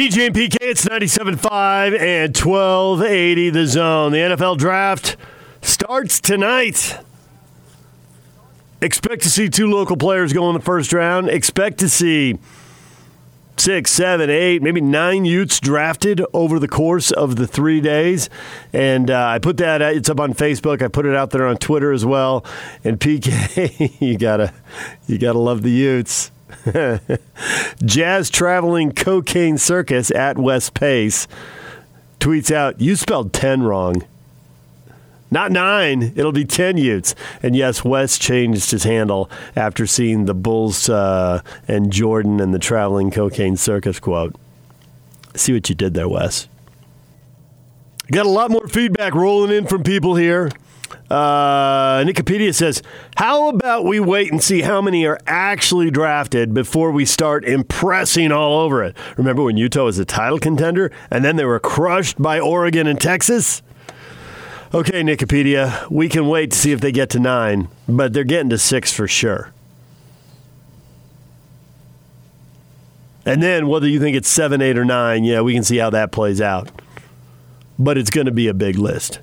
DJ and PK, it's 97.5 and 1280 the zone. The NFL draft starts tonight. Expect to see two local players go in the first round. Expect to see six, seven, eight, maybe nine Utes drafted over the course of the three days. And uh, I put that, it's up on Facebook. I put it out there on Twitter as well. And PK, you gotta, you gotta love the Utes. Jazz traveling cocaine circus at West Pace tweets out, You spelled 10 wrong. Not nine, it'll be 10 Utes. And yes, Wes changed his handle after seeing the Bulls uh, and Jordan and the traveling cocaine circus quote. See what you did there, Wes. Got a lot more feedback rolling in from people here. Uh, Nicopedia says, How about we wait and see how many are actually drafted before we start impressing all over it? Remember when Utah was a title contender and then they were crushed by Oregon and Texas? Okay, Nicopedia, we can wait to see if they get to nine, but they're getting to six for sure. And then whether you think it's seven, eight, or nine, yeah, we can see how that plays out. But it's going to be a big list.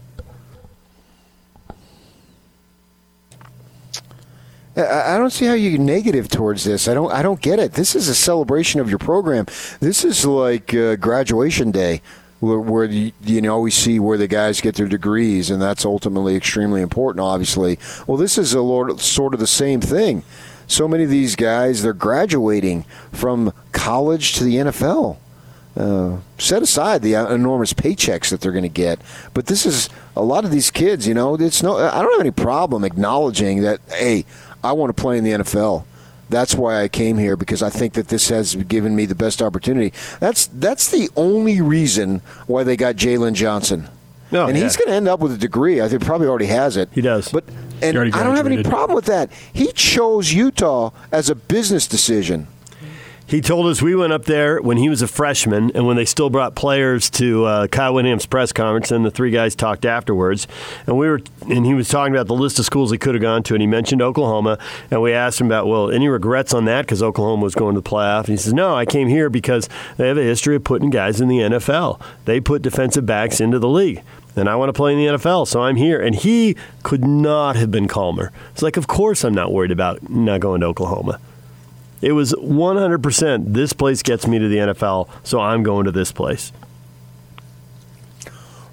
I don't see how you're negative towards this. I don't. I don't get it. This is a celebration of your program. This is like uh, graduation day, where, where you, you know always see where the guys get their degrees, and that's ultimately extremely important. Obviously, well, this is a lot, sort of the same thing. So many of these guys, they're graduating from college to the NFL. Uh, set aside the enormous paychecks that they're going to get, but this is a lot of these kids. You know, it's no. I don't have any problem acknowledging that. Hey, I want to play in the NFL. That's why I came here because I think that this has given me the best opportunity. That's that's the only reason why they got Jaylon Johnson. Oh, and yeah. he's going to end up with a degree. I think probably already has it. He does. But and I don't have any problem with that. He chose Utah as a business decision. He told us we went up there when he was a freshman and when they still brought players to uh, Kyle Whittingham's press conference, and the three guys talked afterwards. And we were, and he was talking about the list of schools he could have gone to, and he mentioned Oklahoma. And we asked him about, well, any regrets on that because Oklahoma was going to the playoff? And he says, no, I came here because they have a history of putting guys in the NFL. They put defensive backs into the league. And I want to play in the NFL, so I'm here. And he could not have been calmer. It's like, of course, I'm not worried about not going to Oklahoma. It was 100% this place gets me to the NFL, so I'm going to this place.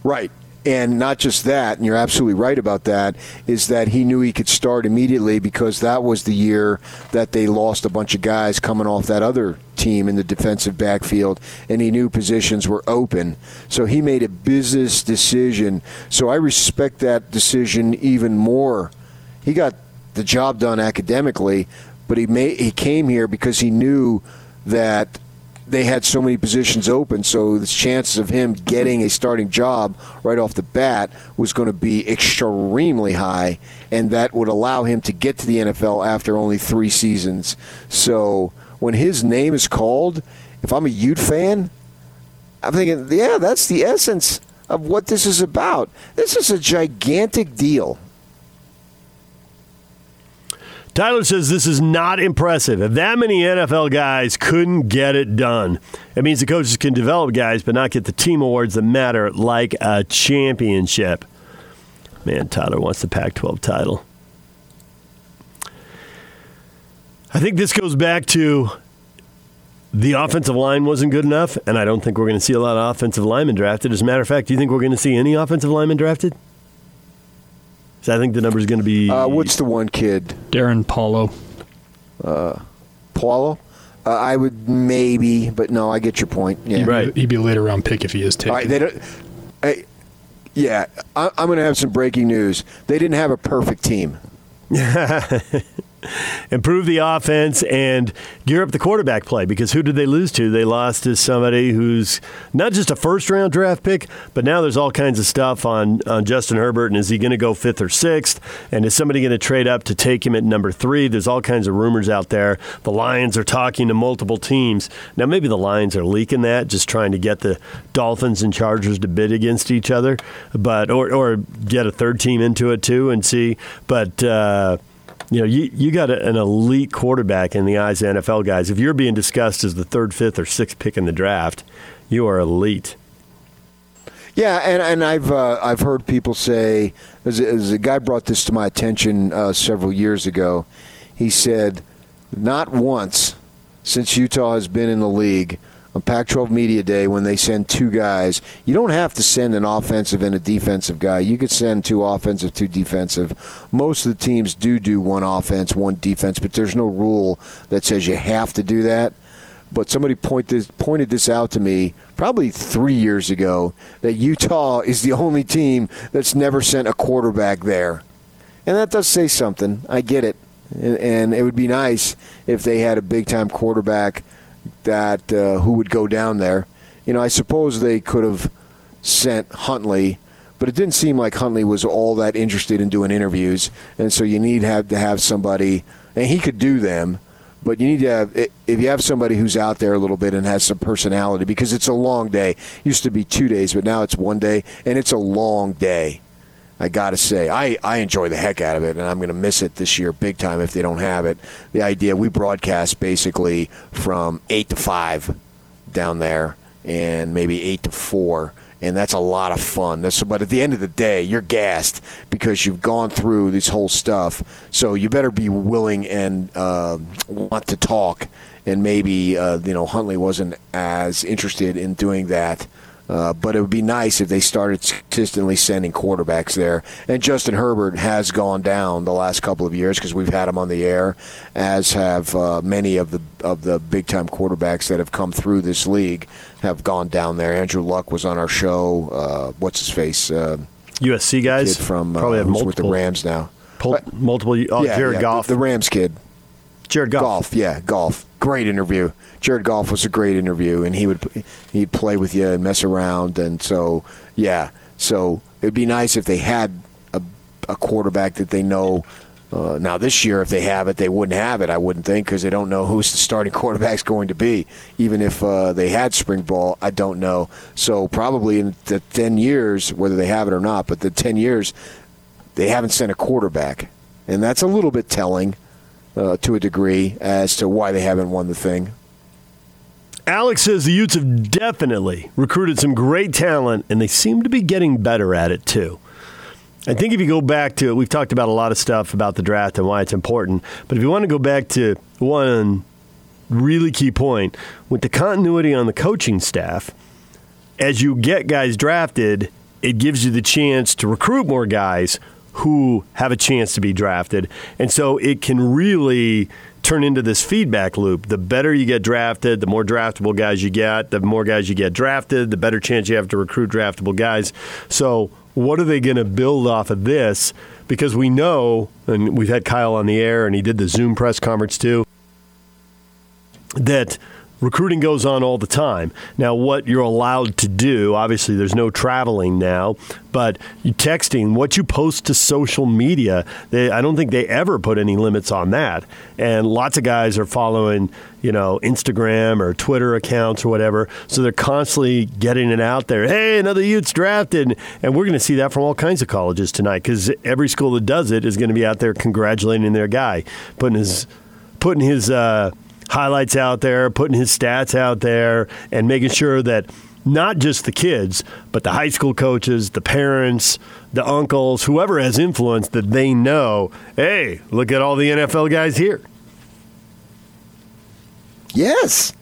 Right. And not just that, and you're absolutely right about that, is that he knew he could start immediately because that was the year that they lost a bunch of guys coming off that other team in the defensive backfield, and he knew positions were open. So he made a business decision. So I respect that decision even more. He got the job done academically, but he made, he came here because he knew that they had so many positions open, so the chances of him getting a starting job right off the bat was going to be extremely high, and that would allow him to get to the NFL after only three seasons. So when his name is called, if I'm a Ute fan, I'm thinking, yeah, that's the essence of what this is about. This is a gigantic deal. Tyler says this is not impressive. If that many NFL guys couldn't get it done, it means the coaches can develop guys but not get the team awards that matter like a championship. Man, Tyler wants the Pac 12 title. I think this goes back to the offensive line wasn't good enough, and I don't think we're going to see a lot of offensive linemen drafted. As a matter of fact, do you think we're going to see any offensive linemen drafted? So I think the number is going to be. Uh, what's the one kid? Darrin Paulo. Paulo? Uh, I would maybe, but no, I get your point. Yeah. He'd, Right. be, he'd be a later round pick if he is taken. All right, they don't. Hey, yeah, I, I'm going to have some breaking news. They didn't have a perfect team. improve the offense and gear up the quarterback play because who did they lose to? They lost to somebody who's not just a first round draft pick, but now there's all kinds of stuff on, on Justin Herbert and is he going to go fifth or sixth? And is somebody going to trade up to take him at number three? There's all kinds of rumors out there. The Lions are talking to multiple teams. Now, maybe the Lions are leaking that, just trying to get the Dolphins and Chargers to bid against each other, but or, or get a third team into it too and see. But, uh, you know, you, you got a, an elite quarterback in the eyes of NFL guys. If you're being discussed as the third, fifth, or sixth pick in the draft, you are elite. Yeah, and, and I've uh, I've heard people say, as a, as a guy brought this to my attention uh, several years ago, he said, not once since Utah has been in the league on Pac-12 Media Day when they send two guys. You don't have to send an offensive and a defensive guy. You could send two offensive, two defensive. Most of the teams do do one offense, one defense, but there's no rule that says you have to do that. But somebody pointed pointed this out to me probably three years ago that Utah is the only team that's never sent a quarterback there, and that does say something. I get it, and, and it would be nice if they had a big time quarterback that uh, who would go down there. You know, I suppose they could have sent Huntley, but it didn't seem like Huntley was all that interested in doing interviews, and so you need have to have somebody, and he could do them. But you need to have if you have somebody who's out there a little bit and has some personality because it's a long day. It used to be two days, but now it's one day, and it's a long day. I got to say, I, I enjoy the heck out of it, and I'm going to miss it this year big time if they don't have it. The idea we broadcast basically from 8 to 5 down there and maybe 8 to 4 and that's a lot of fun. That's, but at the end of the day, you're gassed because you've gone through this whole stuff. So you better be willing and uh, want to talk. And maybe uh, you know Huntley wasn't as interested in doing that. Uh, but it would be nice if they started consistently sending quarterbacks there. And Justin Herbert has gone down the last couple of years because we've had him on the air, as have uh, many of the of the big time quarterbacks that have come through this league have gone down there. Andrew Luck was on our show. Uh, what's his face? USC guys kid from probably have multiple with the Rams now. Pul- multiple. Oh, yeah, Jared yeah, Goff. the, the Rams kid. Jared Goff. Golf, yeah, golf. Great interview. Jared Goff was a great interview, and he would he'd play with you and mess around, and so yeah. So it'd be nice if they had a, a quarterback that they know. Uh, now this year, if they have it, they wouldn't have it. I wouldn't think because they don't know who's the starting quarterback's going to be. Even if uh, they had spring ball, I don't know. So probably in the ten years, whether they have it or not, but the ten years, they haven't sent a quarterback, and that's a little bit telling uh, to a degree as to why they haven't won the thing. Alex says the Utes have definitely recruited some great talent, and they seem to be getting better at it too. I think if you go back to, we've talked about a lot of stuff about the draft and why it's important, but if you want to go back to one really key point, with the continuity on the coaching staff, as you get guys drafted, it gives you the chance to recruit more guys who have a chance to be drafted. And so it can really turn into this feedback loop. The better you get drafted, the more draftable guys you get, the more guys you get drafted, the better chance you have to recruit draftable guys. So, what are they going to build off of this? Because we know, and we've had Kyle on the air, and he did the Zoom press conference too, that recruiting goes on all the time. Now, what you're allowed to do, obviously, there's no traveling now, but texting, what you post to social media, they, I don't think they ever put any limits on that. And lots of guys are following, you know, Instagram or Twitter accounts or whatever, so they're constantly getting it out there. Hey, another Utes drafted, and we're going to see that from all kinds of colleges tonight because every school that does it is going to be out there congratulating their guy, putting his putting his. Uh, highlights out there, putting his stats out there, and making sure that not just the kids, but the high school coaches, the parents, the uncles, whoever has influence, that they know, hey, look at all the NFL guys here. Yes.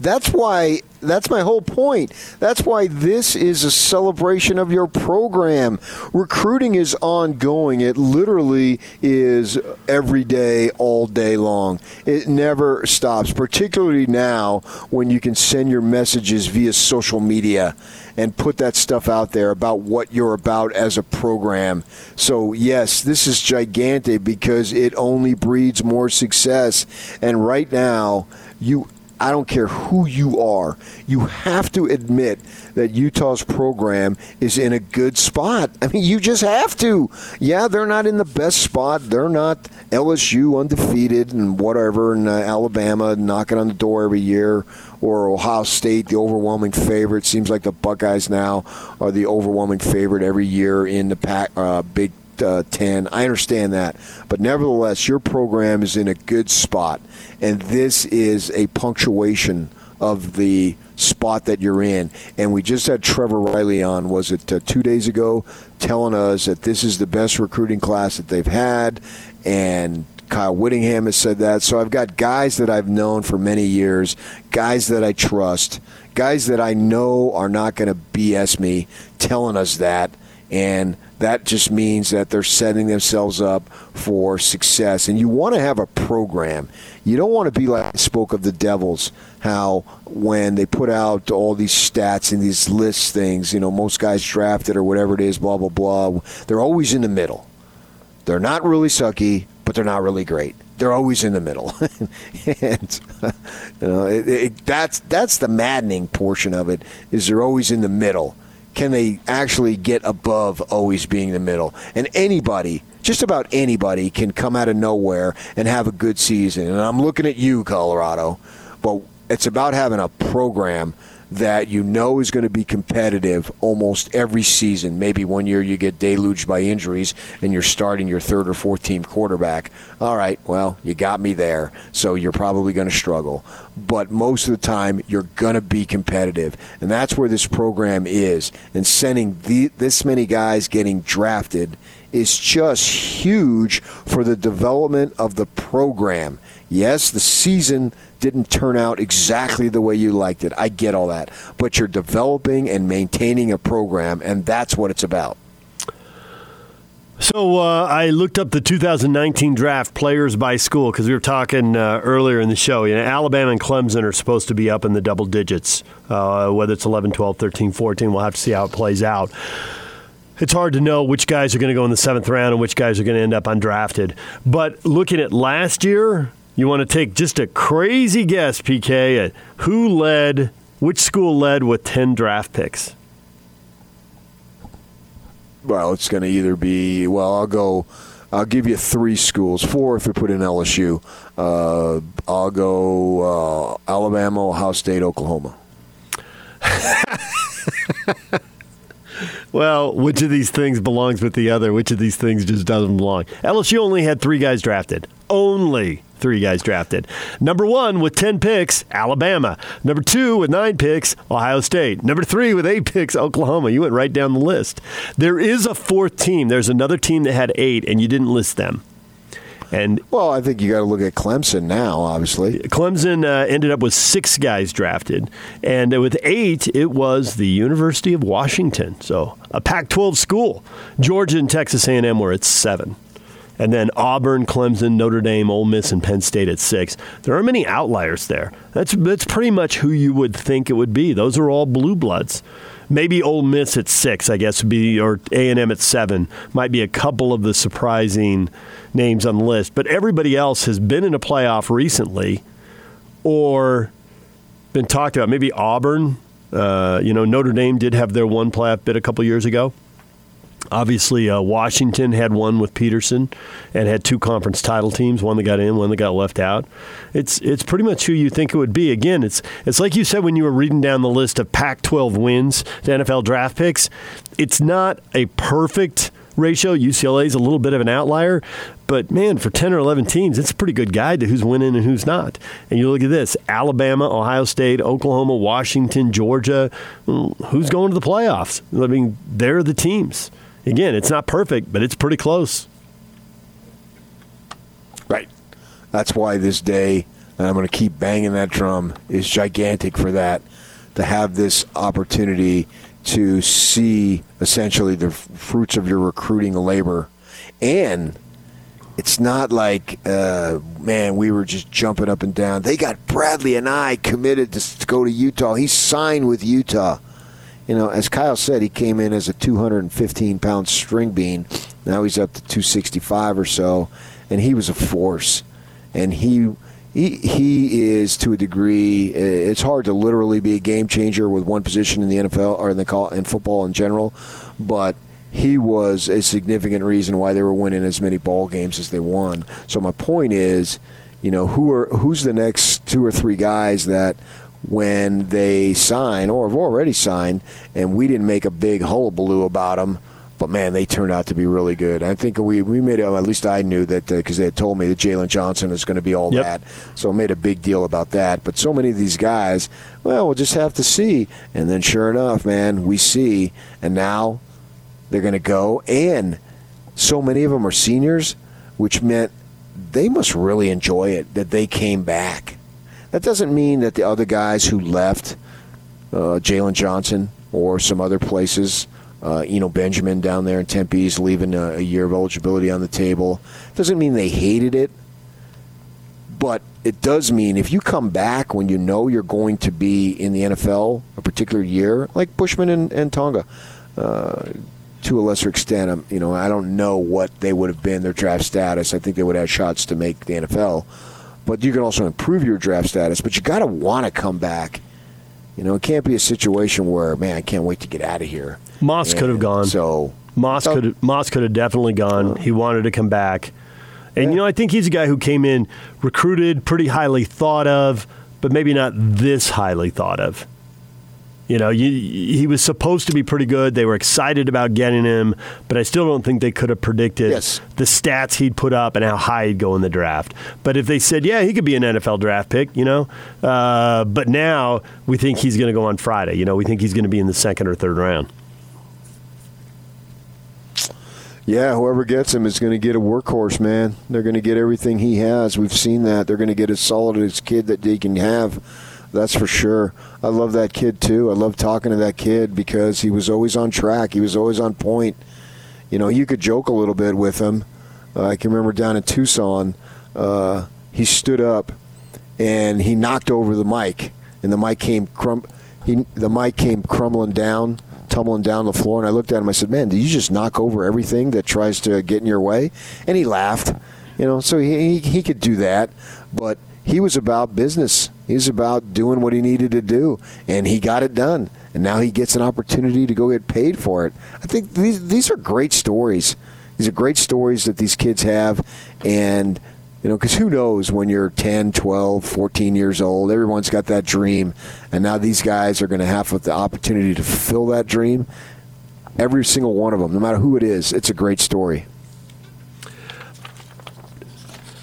That's why that's my whole point. That's why this is a celebration of your program. Recruiting is ongoing. It literally is every day, all day long. It never stops, particularly now when you can send your messages via social media and put that stuff out there about what you're about as a program. So, yes, this is gigantic because it only breeds more success. And right now, you I don't care who you are, you have to admit that Utah's program is in a good spot. I mean, you just have to. Yeah, they're not in the best spot. They're not LSU undefeated and whatever, and uh, Alabama knocking on the door every year, or Ohio State, the overwhelming favorite. Seems like the Buckeyes now are the overwhelming favorite every year in the pack, uh, Big uh, 10. I understand that. But nevertheless, your program is in a good spot. And this is a punctuation of the spot that you're in. And we just had Trevor Riley on, was it uh, two days ago, telling us that this is the best recruiting class that they've had. And Kyle Whittingham has said that. So I've got guys that I've known for many years, guys that I trust, guys that I know are not going to BS me telling us that. And that just means that they're setting themselves up for success. And you want to have a program. You don't want to be like I spoke of the Devils, how when they put out all these stats and these list things, you know, most guys drafted or whatever it is, blah, blah, blah, they're always in the middle. They're not really sucky, but they're not really great. They're always in the middle, and you know it, it, that's that's the maddening portion of it. Is they're always in the middle. Can they actually get above always being the middle? And anybody, just about anybody, can come out of nowhere and have a good season. And I'm looking at you, Colorado, but it's about having a program that you know is going to be competitive almost every season. Maybe one year you get deluged by injuries and you're starting your third or fourth team quarterback. All right, well, you got me there, so you're probably going to struggle. But most of the time, you're going to be competitive. And that's where this program is. And sending the, this many guys getting drafted is just huge for the development of the program. Yes, the season didn't turn out exactly the way you liked it. I get all that. But you're developing and maintaining a program, and that's what it's about. So uh, I looked up the 2019 draft players by school because we were talking uh, earlier in the show. You know, Alabama and Clemson are supposed to be up in the double digits, uh, whether it's 11, 12, 13, 14. We'll have to see how it plays out. It's hard to know which guys are going to go in the seventh round and which guys are going to end up undrafted. But looking at last year, you want to take just a crazy guess, PK, at who led, which school led with 10 draft picks? Well, it's going to either be, well, I'll go, I'll give you three schools, four if we put in LSU. Uh, I'll go uh, Alabama, Ohio State, Oklahoma. well, which of these things belongs with the other? Which of these things just doesn't belong? LSU only had three guys drafted. Only three guys drafted. Number one with 10 picks, Alabama. Number two with nine picks, Ohio State. Number three with eight picks, Oklahoma. You went right down the list. There is a fourth team. There's another team that had eight, and you didn't list them. And well, I think you got to look at Clemson now. Obviously, Clemson uh, ended up with six guys drafted, and with eight, it was the University of Washington, so a Pac-12 school. Georgia and Texas A&M were at seven and then Auburn, Clemson, Notre Dame, Ole Miss, and Penn State at six. There are many outliers there. That's that's pretty much who you would think it would be. Those are all blue bloods. Maybe Ole Miss at six, I guess, would be or A and M at seven. Might be a couple of the surprising names on the list, but everybody else has been in a playoff recently, or been talked about. Maybe Auburn. Uh, you know, Notre Dame did have their one playoff bid a couple years ago. Obviously, uh, Washington had one with Peterson and had two conference title teams, one that got in, one that got left out. It's it's pretty much who you think it would be. Again, it's it's like you said when you were reading down the list of Pac-12 wins to NFL draft picks. It's not a perfect ratio. UCLA is a little bit of an outlier, but man, for 10 or 11 teams, it's a pretty good guide to who's winning and who's not. And you look at this Alabama, Ohio State, Oklahoma, Washington, Georgia. Who's going to the playoffs? I mean, they're the teams. Again, it's not perfect, but it's pretty close. Right. That's why this day, and I'm going to keep banging that drum, is gigantic for that. To have this opportunity to see essentially the fruits of your recruiting labor. And it's not like, uh, man, we were just jumping up and down. They got Bradlee Anae committed to go to Utah. He signed with Utah you know, as Kyle said, he came in as a 215 pound string bean. Now he's up to 265 or so, and he was a force. And he he he is to a degree. It's hard to literally be a game changer with one position in the NFL or in the call in football in general, but he was a significant reason why they were winning as many ball games as they won. So my point is, you know, who are who's the next two or three guys that when they sign or have already signed, and we didn't make a big hullabaloo about them. But man, they turned out to be really good. I think we we made at least I knew that because uh, they had told me that Jaylon Johnson is going to be all Yep. that, so I made a big deal about that. But so many of these guys, well, we'll just have to see. And then sure enough, man, we see, and now they're going to go, and so many of them are seniors, which meant they must really enjoy it that they came back. That doesn't mean that the other guys who left, uh, Jaylon Johnson or some other places, uh, Eno Benjamin down there in Tempe is leaving a, a year of eligibility on the table. Doesn't mean they hated it, but it does mean if you come back when you know you're going to be in the NFL a particular year, like Bushman and, and Tonga, uh, to a lesser extent, um, you know, I don't know what they would have been their draft status. I think they would have shots to make the NFL, but you can also improve your draft status. But you got to want to come back. You know, it can't be a situation where, man, I can't wait to get out of here. Moss could have gone. So Moss could Moss could have definitely gone. Uh-huh. He wanted to come back, and you know I think he's a guy who came in recruited, pretty highly thought of, but maybe not this highly thought of. You know, you, he was supposed to be pretty good. They were excited about getting him, but I still don't think they could have predicted Yes. the stats he'd put up and how high he'd go in the draft. But if they said, yeah, he could be an NFL draft pick, you know, uh, but now we think he's going to go on Friday. You know, we think he's going to be in the second or third round. Yeah, whoever gets him is going to get a workhorse, man. They're going to get everything he has. We've seen that. They're going to get as solid as kid that they can have. That's for sure. I love that kid too. I love talking to that kid because he was always on track. He was always on point. You know, you could joke a little bit with him. Uh, I can remember down in Tucson, uh, he stood up and he knocked over the mic, and the mic came crum- he, the mic came crumbling down, tumbling down the floor. And I looked at him. I said, "Man, did you just knock over everything that tries to get in your way?" And he laughed. You know, so he he, he could do that, but he was about business. He was about doing what he needed to do, and he got it done. And now he gets an opportunity to go get paid for it. I think these these are great stories. These are great stories that these kids have, and you know, because who knows when you're 10, 12, 14 years old, everyone's got that dream. And now these guys are going to have the opportunity to fulfill that dream. Every single one of them, no matter who it is, it's a great story.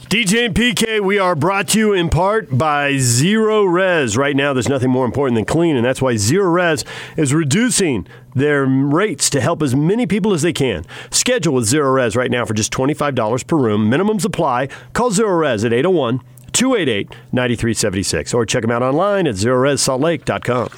DJ and PK, we are brought to you in part by Zerorez. Right now, there's nothing more important than clean, and that's why Zerorez is reducing their rates to help as many people as they can. Schedule with Zerorez right now for just $25 per room. Minimums apply. Call Zerorez at 801 288 9376 or check them out online at zerorezsaltlake.com.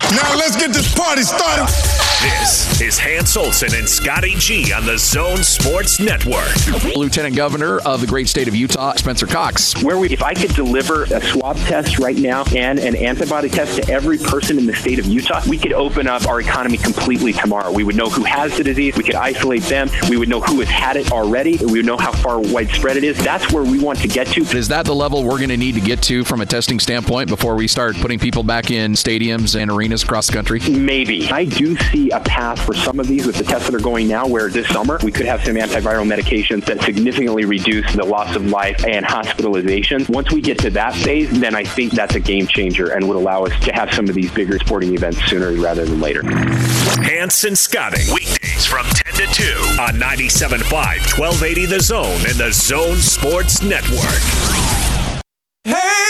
Now let's get this party started. This is Hans Olsen and Scotty G on the Zone Sports Network. Lieutenant Governor of the great state of Utah, Spencer Cox. where we, if I could deliver a swab test right now and an antibody test to every person in the state of Utah, we could open up our economy completely tomorrow. We would know who has the disease. We could isolate them. We would know who has had it already. We would know how far widespread it is. That's where we want to get to. Is that the level we're going to need to get to from a testing standpoint before we start putting people back in stadiums and arenas across the country? Maybe. I do see a path for some of these with the tests that are going now where this summer we could have some antiviral medications that significantly reduce the loss of life and hospitalizations. Once we get to that phase, then I think that's a game changer and would allow us to have some of these bigger sporting events sooner rather than later. Hanson and Scotty. Weekdays from 10 to 2 on 97.5, 1280 The Zone and the Zone Sports Network. Hey, yeah.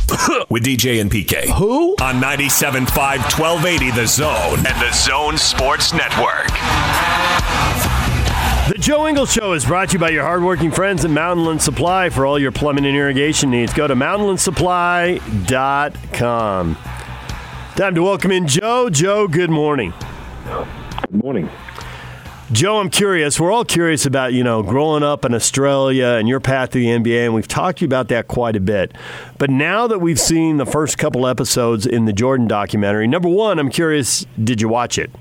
with DJ and PK. Who? On 97.5, 1280 The Zone and the Zone Sports Network. The Joe Ingles Show is brought to you by your hardworking friends at Mountainland Supply for all your plumbing and irrigation needs. Go to mountainlandsupply.com. Time to welcome in Joe. Joe, good morning. Good morning. Joe, I'm curious. We're all curious about, you know, growing up in Australia and your path to the NBA, and we've talked to you about that quite a bit. But now that we've seen the first couple episodes in the Jordan documentary, number one, I'm curious, did you watch it?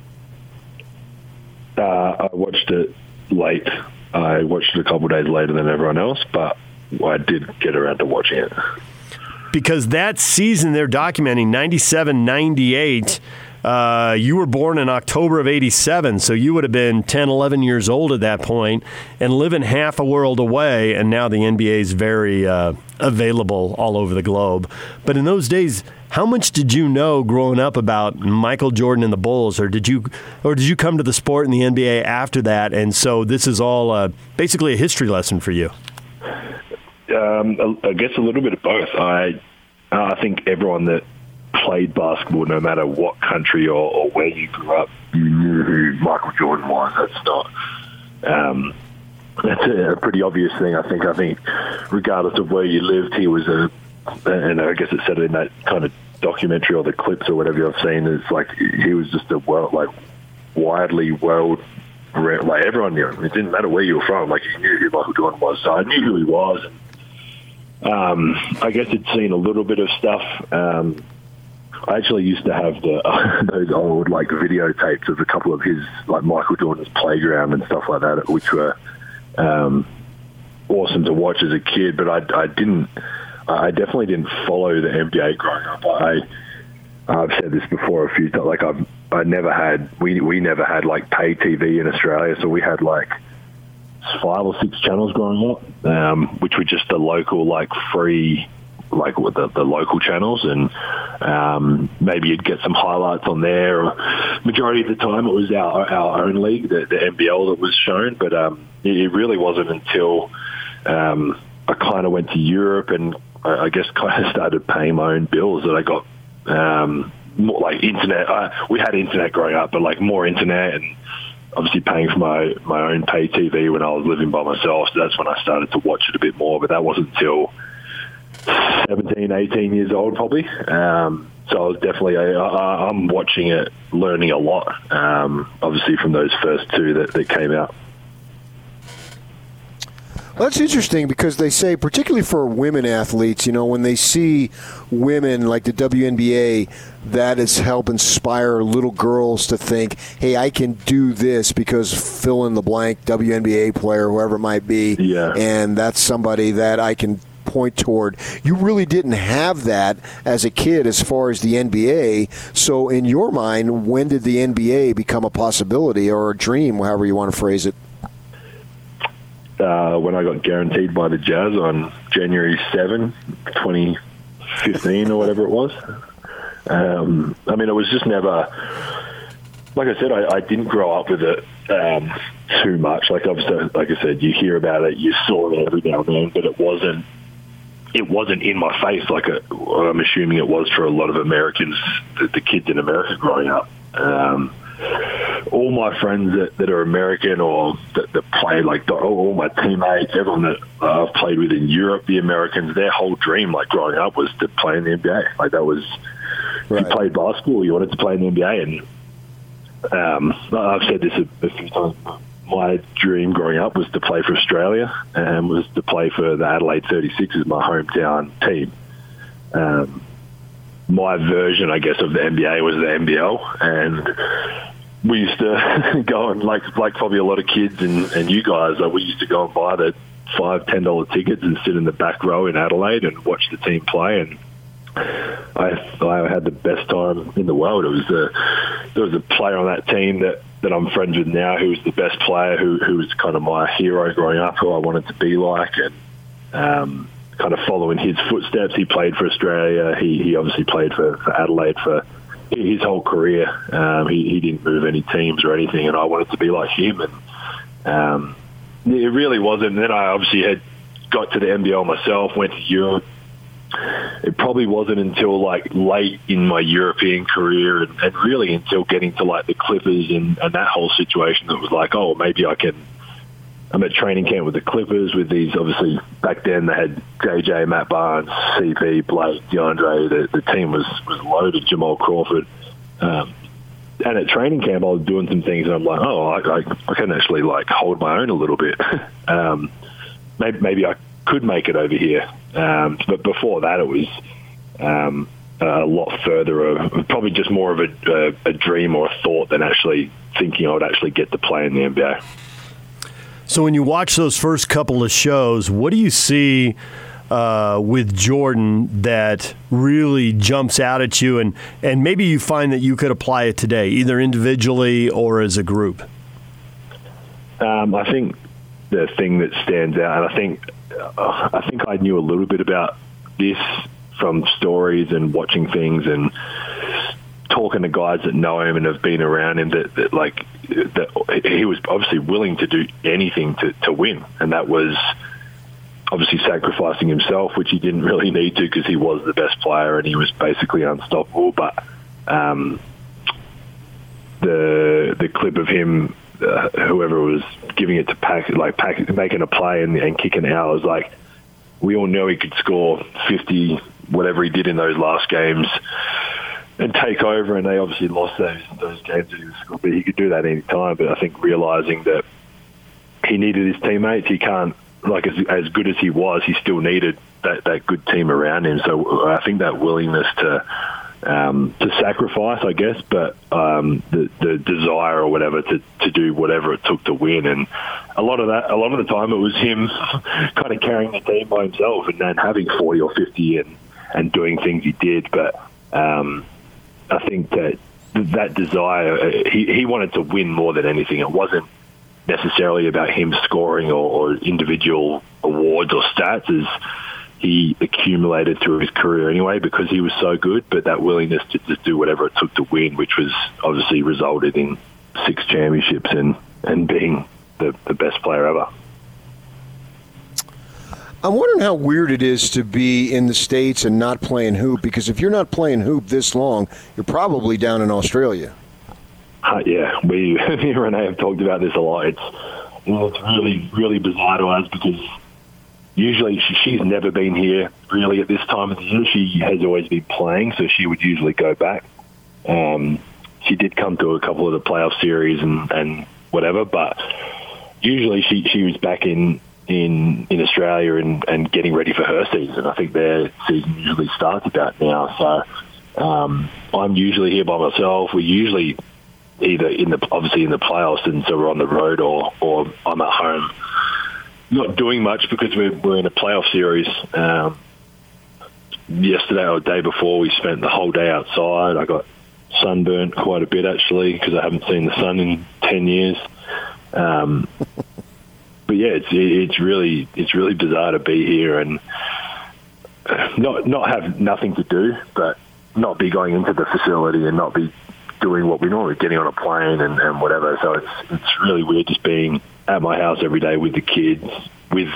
Uh, I watched it late. I watched it a couple days later than everyone else, but I did get around to watching it. Because that season they're documenting 97 98. Uh, you were born in October of 87, so you would have been 10, 11 years old at that point and living half a world away. And now the NBA is very uh, available all over the globe. But in those days, how much did you know growing up about Michael Jordan and the Bulls, or did you, or did you come to the sport in the NBA after that? And so this is all uh, basically a history lesson for you. Um, I guess a little bit of both. I I think everyone that played basketball, no matter what country or, or where you grew up, you knew who Michael Jordan was. That's not. Um, that's a, a pretty obvious thing. I think. I think, regardless of where you lived, he was a, and I guess it said in that kind of documentary or the clips or whatever I've seen. It's like he was just a world, like widely world, like everyone knew him. It didn't matter where you were from. Like you knew who Michael Jordan was. So I knew who he was. Um, I guess I'd seen a little bit of stuff. Um, I actually used to have the those old like videotapes of a couple of his like Michael Jordan's playground and stuff like that, which were um, awesome to watch as a kid. But I, I didn't, I definitely didn't follow the NBA growing up. I I've said this before a few times. Like I've I never had we we never had like pay TV in Australia, so we had like five or six channels growing up, um, which were just the local like free like with the, the local channels and um, maybe you'd get some highlights on there or majority of the time it was our, our own league the, the NBL that was shown but um, it, really wasn't until um, I kind of went to Europe and I, I guess kind of started paying my own bills that I got um, more like internet I, we had internet growing up but like more internet and obviously paying for my, my own pay TV when I was living by myself. So that's when I started to watch it a bit more. But that wasn't until 17, 18 years old, probably. Um, so I was definitely, I, I, I'm watching it, learning a lot, um, obviously, from those first two that, that came out. Well, that's interesting because they say, particularly for women athletes, you know, when they see women like the WNBA, that has helped inspire little girls to think, hey, I can do this because fill in the blank WNBA player, whoever it might be. Yeah. And that's somebody that I can point toward. You really didn't have that as a kid as far as the NBA. So, in your mind, when did the NBA become a possibility or a dream, however you want to phrase it? Uh, when I got guaranteed by the Jazz on January 7, 2015 or whatever it was. Um, I mean, it was just never, like I said, I, I didn't grow up with it um, too much. Like obviously, like I said, you hear about it, you saw it every now and then, but it wasn't it wasn't in my face like a, I'm assuming it was for a lot of Americans, the, the kids in America growing up. Um, all my friends that, that are American or that, that play, like the, all my teammates, everyone that I've played with in Europe, the Americans, their whole dream, like growing up, was to play in the NBA. Like that was, right. you played basketball, you wanted to play in the NBA, and um, I've said this a, a few times my dream growing up was to play for Australia and was to play for the Adelaide 36 as my hometown team. Um, my version, I guess, of the NBA was the NBL, and we used to go and like like probably a lot of kids and, and you guys, like we used to go and buy the five ten dollar tickets and sit in the back row in Adelaide and watch the team play and. I I had the best time in the world. It was a there was a player on that team that that I'm friends with now, who was the best player, who who was kind of my hero growing up, who I wanted to be like, and um, kind of following his footsteps. He played for Australia. He he obviously played for, for Adelaide for his whole career. Um, he he didn't move any teams or anything, and I wanted to be like him. And um, it really wasn't. And then I obviously had got to the NBL myself, went to Europe, it probably wasn't until like late in my European career and, and really until getting to like the Clippers and, and that whole situation that was like, oh, maybe I can. I'm at training camp with the Clippers with these. Obviously, back then they had JJ, Matt Barnes, CP, Blake, DeAndre. The, the team was was loaded. Jamal Crawford. Um, and at training camp, I was doing some things, and I'm like, oh, I, I, I can actually like hold my own a little bit. um, maybe, maybe I could make it over here. Um, but before that, it was um, a lot further, uh, probably just more of a, a, a, dream or a thought than actually thinking I would actually get to play in the NBA. So when you watch those first couple of shows, what do you see uh, with Jordan that really jumps out at you, and and maybe you find that you could apply it today, either individually or as a group? Um, I think the thing that stands out, and I think uh, I think I knew a little bit about this from stories and watching things and talking to guys that know him and have been around him that, that like that he was obviously willing to do anything to, to win. And that was obviously sacrificing himself which he didn't really need to because he was the best player and he was basically unstoppable. But um, the the clip of him uh, whoever was giving it to pack like pack, making a play and, and kicking out was like we all know he could score 50 whatever he did in those last games and take over. And they obviously lost those those games that he was but he could do that any time. But I think realizing that he needed his teammates, he can't like as as good as he was, he still needed that that good team around him. So I think that willingness to um, to sacrifice, I guess, but um, the the desire or whatever to, to do whatever it took to win, and a lot of that, a lot of the time, it was him kind of carrying the team by himself and then having forty or fifty and and doing things he did. But um, I think that that desire, uh, he, he wanted to win more than anything. It wasn't necessarily about him scoring or, or individual awards or stats as he accumulated through his career anyway because he was so good, but that willingness to just do whatever it took to win, which was obviously resulted in six championships and, and being the, the best player ever. I'm wondering how weird it is to be in the States and not playing hoop because if you're not playing hoop this long, you're probably down in Australia. Uh, yeah, we, me and Renae have talked about this a lot. It's, you know, it's really, really bizarre to us because usually she, she's never been here really at this time of the year. She has always been playing, so she would usually go back. Um, she did come to a couple of the playoff series and, and whatever, but usually she, she was back in in in Australia and, and getting ready for her season. I think their season usually starts about now. So um, I'm usually here by myself. We're usually either in the obviously in the playoffs, and so we're on the road, or or I'm at home, not doing much because we're we're in a playoff series. Um, yesterday or the day before, we spent the whole day outside. I got sunburnt quite a bit actually because I haven't seen the sun in ten years. Um, but yeah, it's it's really it's really bizarre to be here and not not have nothing to do, but not be going into the facility and not be doing what we normally getting on a plane and, and whatever. So it's it's really weird just being at my house every day with the kids with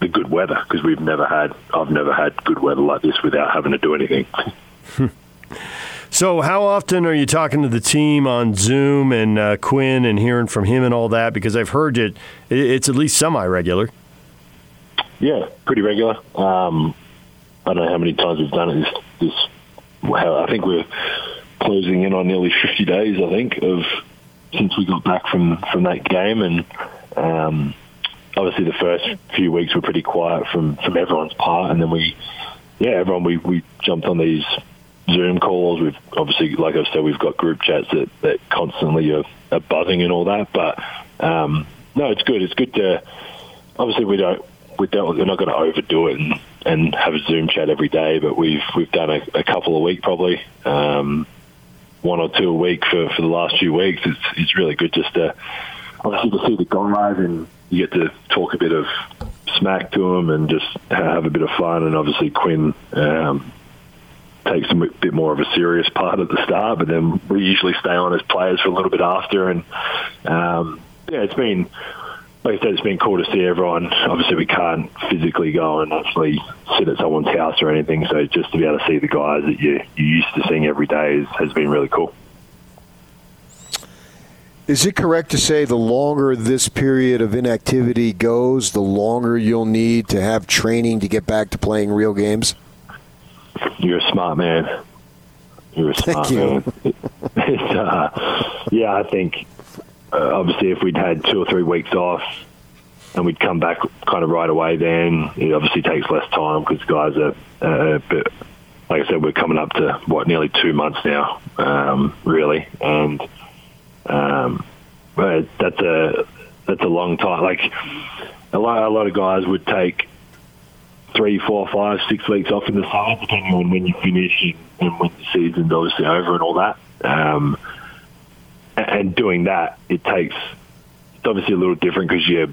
the good weather because we've never had I've never had good weather like this without having to do anything. So, how often are you talking to the team on Zoom and uh, Quin and hearing from him and all that? Because I've heard it, it's at least semi regular. Yeah, pretty regular. Um, I don't know how many times we've done it. This, this I think we're closing in on nearly 50 days. I think of since we got back from from that game, and um, obviously the first few weeks were pretty quiet from from everyone's part, and then we, yeah, everyone we we jumped on these Zoom calls. We've obviously, like I said, we've got group chats that, that constantly are, are buzzing and all that. But um, no, it's good. It's good to obviously we don't we don't we're not going to overdo it and, and have a Zoom chat every day. But we've we've done a, a couple a week probably. Um, one or two a week for, for the last few weeks. It's it's really good just to obviously to see the guys and you get to talk a bit of smack to them and just have a bit of fun. And obviously Quin um, takes a bit more of a serious part at the start, but then we usually stay on as players for a little bit after. And um, yeah, it's been like I said, it's been cool to see everyone. Obviously, we can't physically go and actually sit at someone's house or anything, so just to be able to see the guys that you you used to seeing every day has been really cool. Is it correct to say the longer this period of inactivity goes, the longer you'll need to have training to get back to playing real games? You're a smart man. You're a smart Thank you. man. It's, uh, yeah, I think uh, obviously if we'd had two or three weeks off and we'd come back kind of right away, then it obviously takes less time because guys are uh, a bit. Like I said, we're coming up to what nearly two months now, um, really, and um, but that's a that's a long time. Like a lot, a lot of guys would take three, four, five, six weeks off in the summer, depending on when you finish and when the season's obviously over and all that. Um, and doing that, it takes. It's obviously a little different because you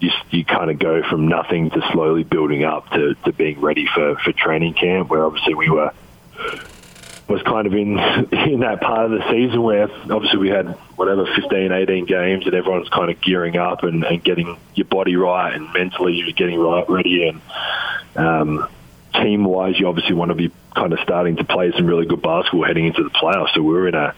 you, you kind of go from nothing to slowly building up to, to being ready for, for training camp, where obviously we were was kind of in in that part of the season where obviously we had whatever 15, 18 games and everyone's kind of gearing up and, and getting your body right and mentally you're getting right ready and um, team wise you obviously want to be kind of starting to play some really good basketball heading into the playoffs. So we were in a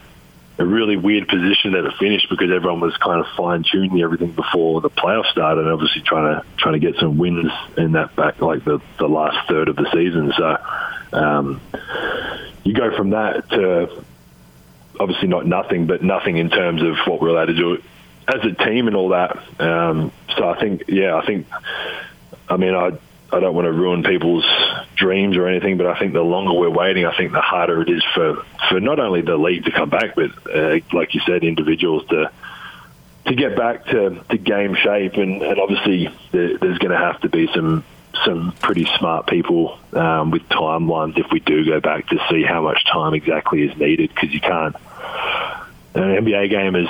a really weird position at the finish because everyone was kind of fine tuning everything before the playoffs started, and obviously trying to trying to get some wins in that back like the the last third of the season. So um, you go from that to obviously not nothing, but nothing in terms of what we're allowed to do as a team and all that. Um, so I think, yeah, I think, I mean, I I don't want to ruin people's dreams or anything, but I think the longer we're waiting, I think the harder it is for, for not only the league to come back, but uh, like you said, individuals to to get back to, to game shape. And, and obviously, there, there's going to have to be some some pretty smart people um, with timelines if we do go back to see how much time exactly is needed because you can't. An NBA game is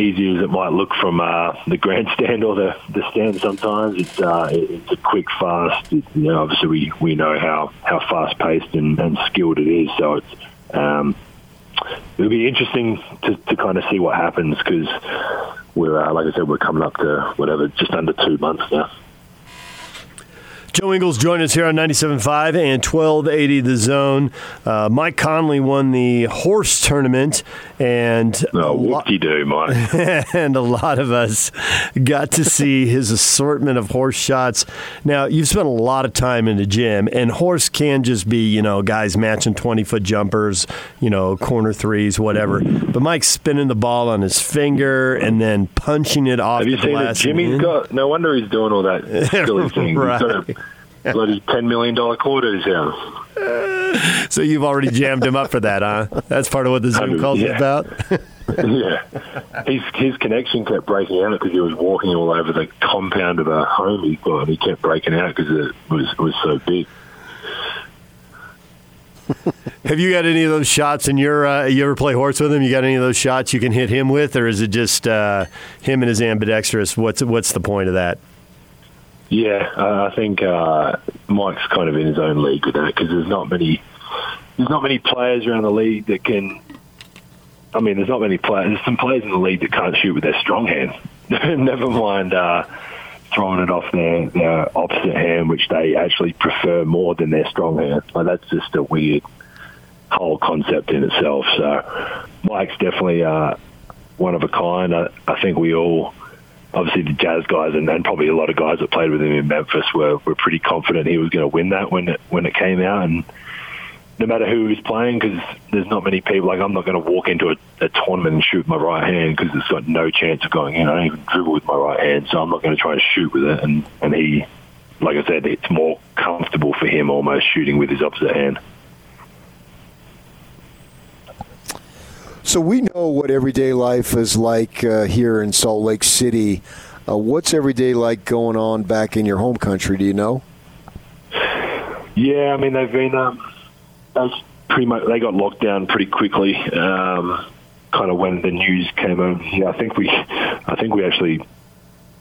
easy as it might look from uh, the grandstand or the, the stand sometimes, it's uh, it's a quick, fast. It, you know, obviously, we, we know how, how fast paced and, and skilled it is. So it's um, it'll be interesting to, to kind of see what happens because we're uh, like I said, we're coming up to whatever just under two months now. Joe Ingles joined us here on 97.5 and 1280 The Zone. Uh, Mike Conley won the horse tournament, and oh, what do you do, Mike? and a lot of us got to see his assortment of horse shots. Now, you've spent a lot of time in the gym, and horse can just be, you know, guys matching 20 foot jumpers, you know, corner threes, whatever. But Mike's spinning the ball on his finger and then punching it off Have you the seen glass. it? Jimmy's got, no wonder he's doing all that silly thing. Right. He's got a bloody $10 million quarters in his house. So you've already jammed him up for that, huh? That's part of what the Zoom call's Yeah. about. yeah, his his connection kept breaking out because he was walking all over the compound of a home he's got, and he kept breaking out because it was it was so big. Have you got any of those shots in your? Uh, you ever play horse with him? You got any of those shots you can hit him with, or is it just uh, him and his ambidextrous? What's what's the point of that? Yeah, uh, I think uh, Mike's kind of in his own league with that because there's not many there's not many players around the league that can. I mean, there's not many players. There's some players in the league that can't shoot with their strong hand. Never mind uh, throwing it off their, their opposite hand, which they actually prefer more than their strong hand. Like that's just a weird whole concept in itself. So Mike's definitely uh, one of a kind. I, I think we all, obviously the Jazz guys and, and probably a lot of guys that played with him in Memphis were, were pretty confident he was going to win that when it, when it came out. And no matter who he's playing, because there's not many people, like I'm not going to walk into a, a tournament and shoot with my right hand because it's got no chance of going in. I don't even dribble with my right hand, so I'm not going to try and shoot with it. And, and he, like I said, it's more comfortable for him almost shooting with his opposite hand. So we know what everyday life is like uh, here in Salt Lake City. Uh, what's everyday like going on back in your home country? Do you know? Yeah, I mean they've been um, that's pretty much they got locked down pretty quickly. Um, kind of when the news came out. Yeah, I think we, I think we actually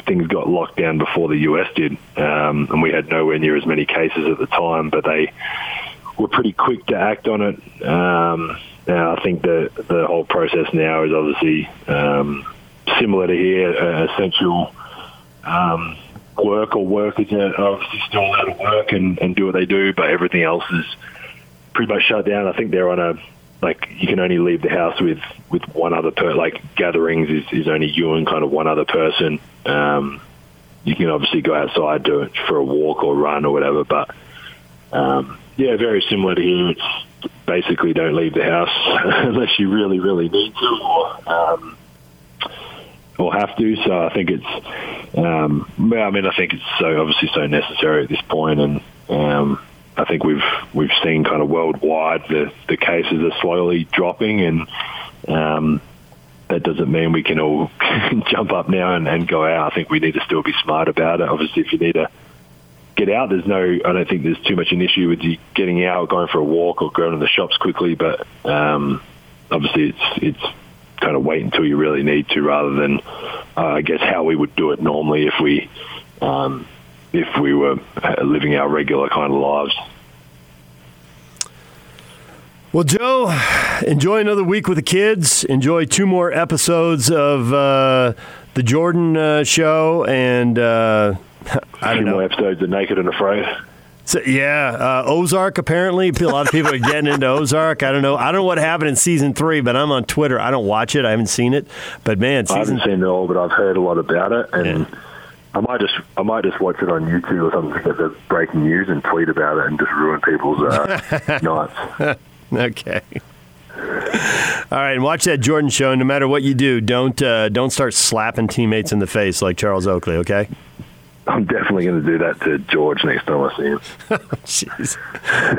things got locked down before the US did, um, and we had nowhere near as many cases at the time. But they were pretty quick to act on it. Um, now I think the the whole process now is obviously um, similar to here, uh, essential. Um, work or workers are obviously still allowed to work and, and do what they do, but everything else is pretty much shut down. I think they're on a like you can only leave the house with with one other per like gatherings is, is only you and kind of one other person. Um, you can obviously go outside to for a walk or run or whatever, but um, yeah, very similar to here. It's basically don't leave the house unless you really really need to or um, or have to. So I think it's, um, well, I mean, I think it's so obviously so necessary at this point, and um, I think we've we've seen kind of worldwide the the cases are slowly dropping, and um, that doesn't mean we can all jump up now and, and go out. I think we need to still be smart about it. Obviously, if you need to get out, there's no. I don't think there's too much an issue with you getting out, going for a walk, or going to the shops quickly. But um, obviously, it's it's kind of wait until you really need to, rather than uh, I guess how we would do it normally if we um, if we were living our regular kind of lives. Well, Joe, enjoy another week with the kids. Enjoy two more episodes of uh, the Jordan uh, show, and uh, I don't know. episodes of Naked and Afraid. So, yeah, uh, Ozark. Apparently, a lot of people are getting into Ozark. I don't know. I don't know what happened in season three, but I'm on Twitter. I don't watch it. I haven't seen it. But man, I season haven't seen it all, but I've heard a lot about it, and I might just I might just watch it on YouTube or something to get the breaking news and tweet about it and just ruin people's uh, nights. okay. All right, and watch that Jordan show. No matter what you do, don't uh, don't start slapping teammates in the face like Charles Oakley. Okay. I'm definitely going to do that to George next time I see him. Jeez.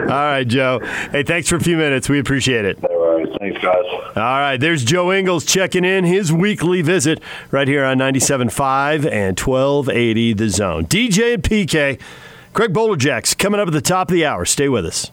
All right, Joe. Hey, thanks for a few minutes. We appreciate it. No worries. Thanks, guys. All right, there's Joe Ingles checking in his weekly visit right here on 97.5 and 1280 The Zone. DJ and PK, Craig Bolerjack's coming up at the top of the hour. Stay with us.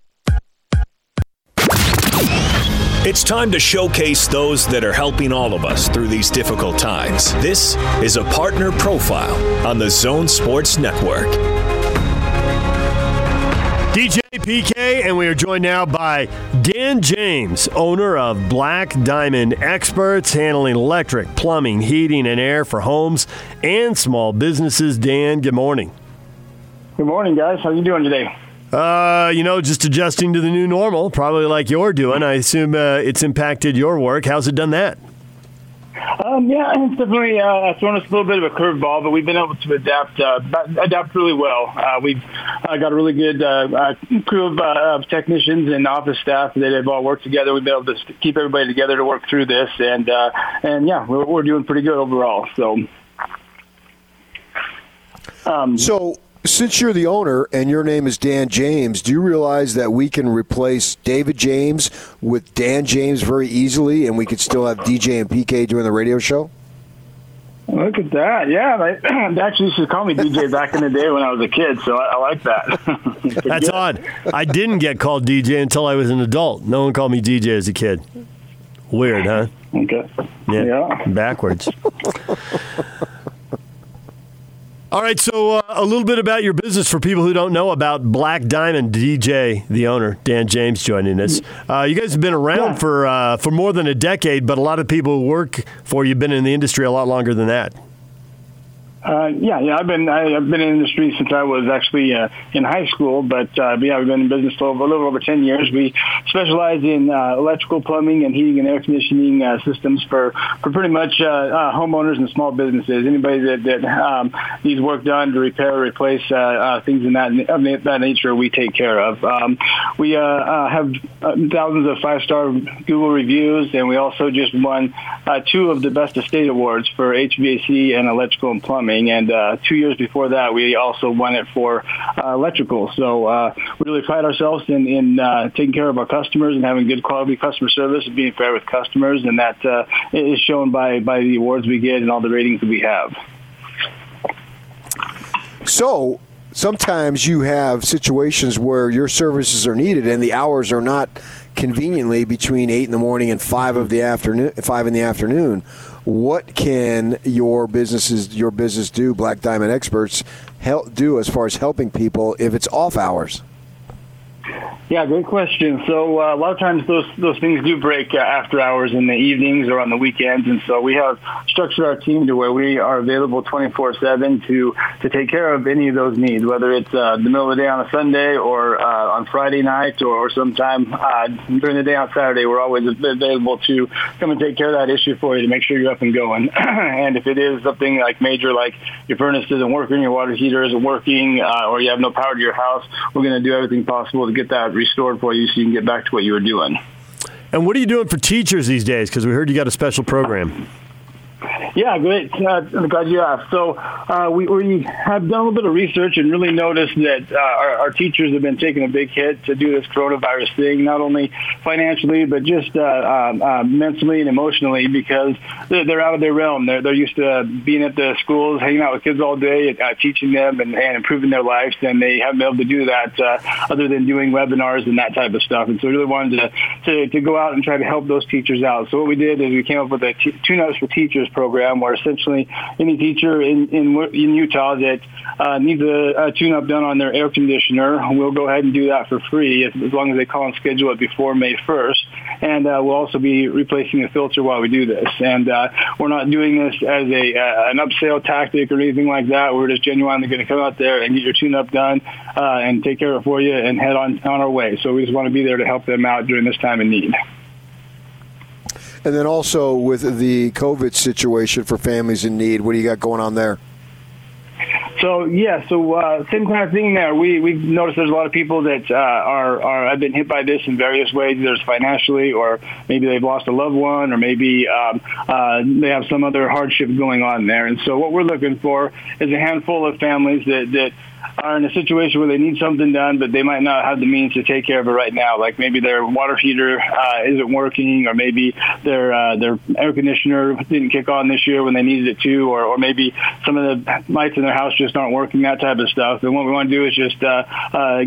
It's time to showcase those that are helping all of us through these difficult times. This is a partner profile on the Zone Sports Network. DJ PK, and we are joined now by Dan James, owner of Black Diamond Experts, handling electric, plumbing, heating, and air for homes and small businesses. Dan, good morning. Good morning, guys. How are you doing today? Uh, you know, just adjusting to the new normal, probably like you're doing. I assume uh, it's impacted your work. How's it done that? Um, yeah, it's definitely uh, thrown us a little bit of a curveball, but we've been able to adapt uh, adapt really well. Uh, we've uh, got a really good uh, uh, crew of, uh, of technicians and office staff that have all worked together. We've been able to keep everybody together to work through this, and uh, and yeah, we're, we're doing pretty good overall. So, um, so since you're the owner and your name is Dan James, do you realize that we can replace David James with Dan James very easily, and we could still have DJ and PK doing the radio show? Look at that! Yeah, they, they actually used to call me DJ back in the day when I was a kid, so I, I like that. That's odd. I didn't get called DJ until I was an adult. No one called me DJ as a kid. Weird, huh? Okay. Yeah. Yeah. Backwards. All right, so uh, a little bit about your business for people who don't know about Black Diamond DJ, the owner Dan James, joining us. Uh, you guys have been around for uh, for more than a decade, but a lot of people who work for you have been in the industry a lot longer than that. Uh, yeah, yeah, I've been I, I've been in the industry since I was actually uh, in high school, but uh, yeah, we've been in business for a little over ten years. We specialize in uh, electrical, plumbing, and heating and air conditioning uh, systems for for pretty much uh, uh, homeowners and small businesses. Anybody that that um, needs work done to repair, or replace uh, uh, things in that of that nature, we take care of. Um, we uh, uh, have uh, thousands of five star Google reviews, and we also just won uh, two of the best estate awards for HVAC and electrical and plumbing. And uh, two years before that, we also won it for uh, electrical. So uh, we really pride ourselves in, in uh, taking care of our customers and having good quality customer service and being fair with customers. And that uh, is shown by, by the awards we get and all the ratings that we have. So sometimes you have situations where your services are needed and the hours are not conveniently between eight in the morning and five of the afternoon, five in the afternoon. What can your businesses, your business do? Black Diamond Experts help do as far as helping people if it's off hours. Yeah, great question. So uh, a lot of times those those things do break uh, after hours in the evenings or on the weekends, and so we have structured our team to where we are available 24/7 to to take care of any of those needs, whether it's uh, the middle of the day on a Sunday or uh, on Friday night or, or sometime uh, during the day on Saturday. We're always available to come and take care of that issue for you to make sure you're up and going. and if it is something like major, like your furnace isn't working, your water heater isn't working, uh, or you have no power to your house, we're going to do everything possible to get that restored for you so you can get back to what you were doing. And what are you doing for teachers these days? Because we heard you got a special program. Yeah, great. Uh, I'm glad you asked. So uh, we, we have done a little bit of research and really noticed that uh, our, our teachers have been taking a big hit to do this coronavirus thing, not only financially but just uh, um, uh, mentally and emotionally because they're, they're out of their realm. They're, they're used to being at the schools, hanging out with kids all day, uh, teaching them and, and improving their lives, and they haven't been able to do that uh, other than doing webinars and that type of stuff. And so we really wanted to, to, to go out and try to help those teachers out. So what we did is we came up with a t- tune-ups for teachers program where essentially any teacher in in, in Utah that uh, needs a, a tune-up done on their air conditioner, we'll go ahead and do that for free as, as long as they call and schedule it before May 1st. And uh, we'll also be replacing the filter while we do this. And uh, we're not doing this as a uh, an upsell tactic or anything like that. We're just genuinely going to come out there and get your tune-up done uh, and take care of it for you and head on on our way. So we just want to be there to help them out during this time of need. And then also with the COVID situation for families in need, what do you got going on there? So yeah, so uh, same kind of thing there. We we've noticed there's a lot of people that uh, are are have been hit by this in various ways. There's financially, or maybe they've lost a loved one, or maybe um, uh, they have some other hardship going on there. And so what we're looking for is a handful of families that that are in a situation where they need something done, but they might not have the means to take care of it right now. Like maybe their water heater uh, isn't working, or maybe their uh, their air conditioner didn't kick on this year when they needed it to, or, or maybe some of the lights in their house just aren't working. That type of stuff. And what we want to do is just uh, uh,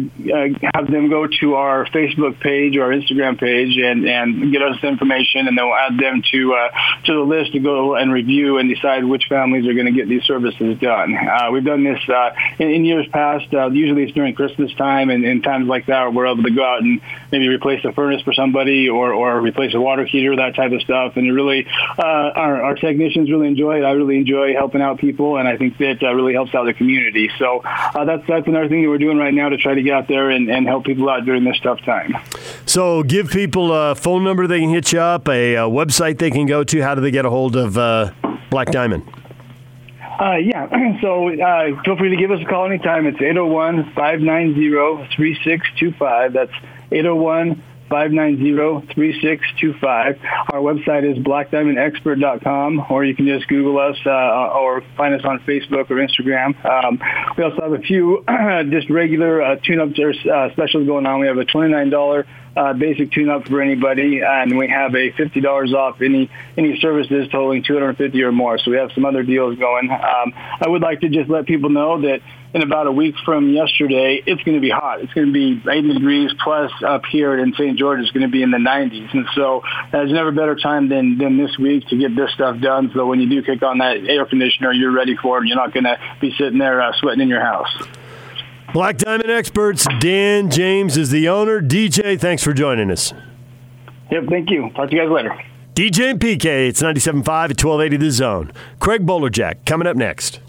have them go to our Facebook page or Instagram page and and get us information, and then we'll add them to uh, to the list to go and review and decide which families are going to get these services done. Uh, we've done this uh, in, in years past. Uh, usually it's during Christmas time and, and times like that we're able to go out and maybe replace a furnace for somebody or, or replace a water heater, that type of stuff. And it really, uh, our, our technicians really enjoy it. I really enjoy helping out people, and I think that uh, really helps out the community. So uh, that's that's another thing that we're doing right now to try to get out there and, and help people out during this tough time. So give people a phone number they can hit you up, a, a website they can go to. How do they get a hold of uh, Black Diamond? Uh, yeah, so uh, feel free to give us a call anytime. It's 801-590-3625. That's 801 590-3625. Our website is blackdiamondexpert.com, or you can just Google us uh, or find us on Facebook or Instagram. Um, we also have a few just regular uh, tune-up uh, specials going on. We have a $29 uh, basic tune-up for anybody, and we have a $50 off any any services totaling 250 or more. So we have some other deals going. Um, I would like to just let people know that in about a week from yesterday, it's going to be hot. It's going to be 80 degrees plus up here in St. George. It's going to be in the 90s. And so there's never a better time than, than this week to get this stuff done. So when you do kick on that air conditioner, you're ready for it. You're not going to be sitting there uh, sweating in your house. Black Diamond Experts, Dan James is the owner. DJ, thanks for joining us. Yep, thank you. Talk to you guys later. DJ and PK, it's 97.5 at 1280 The Zone. Craig Bolerjack coming up next.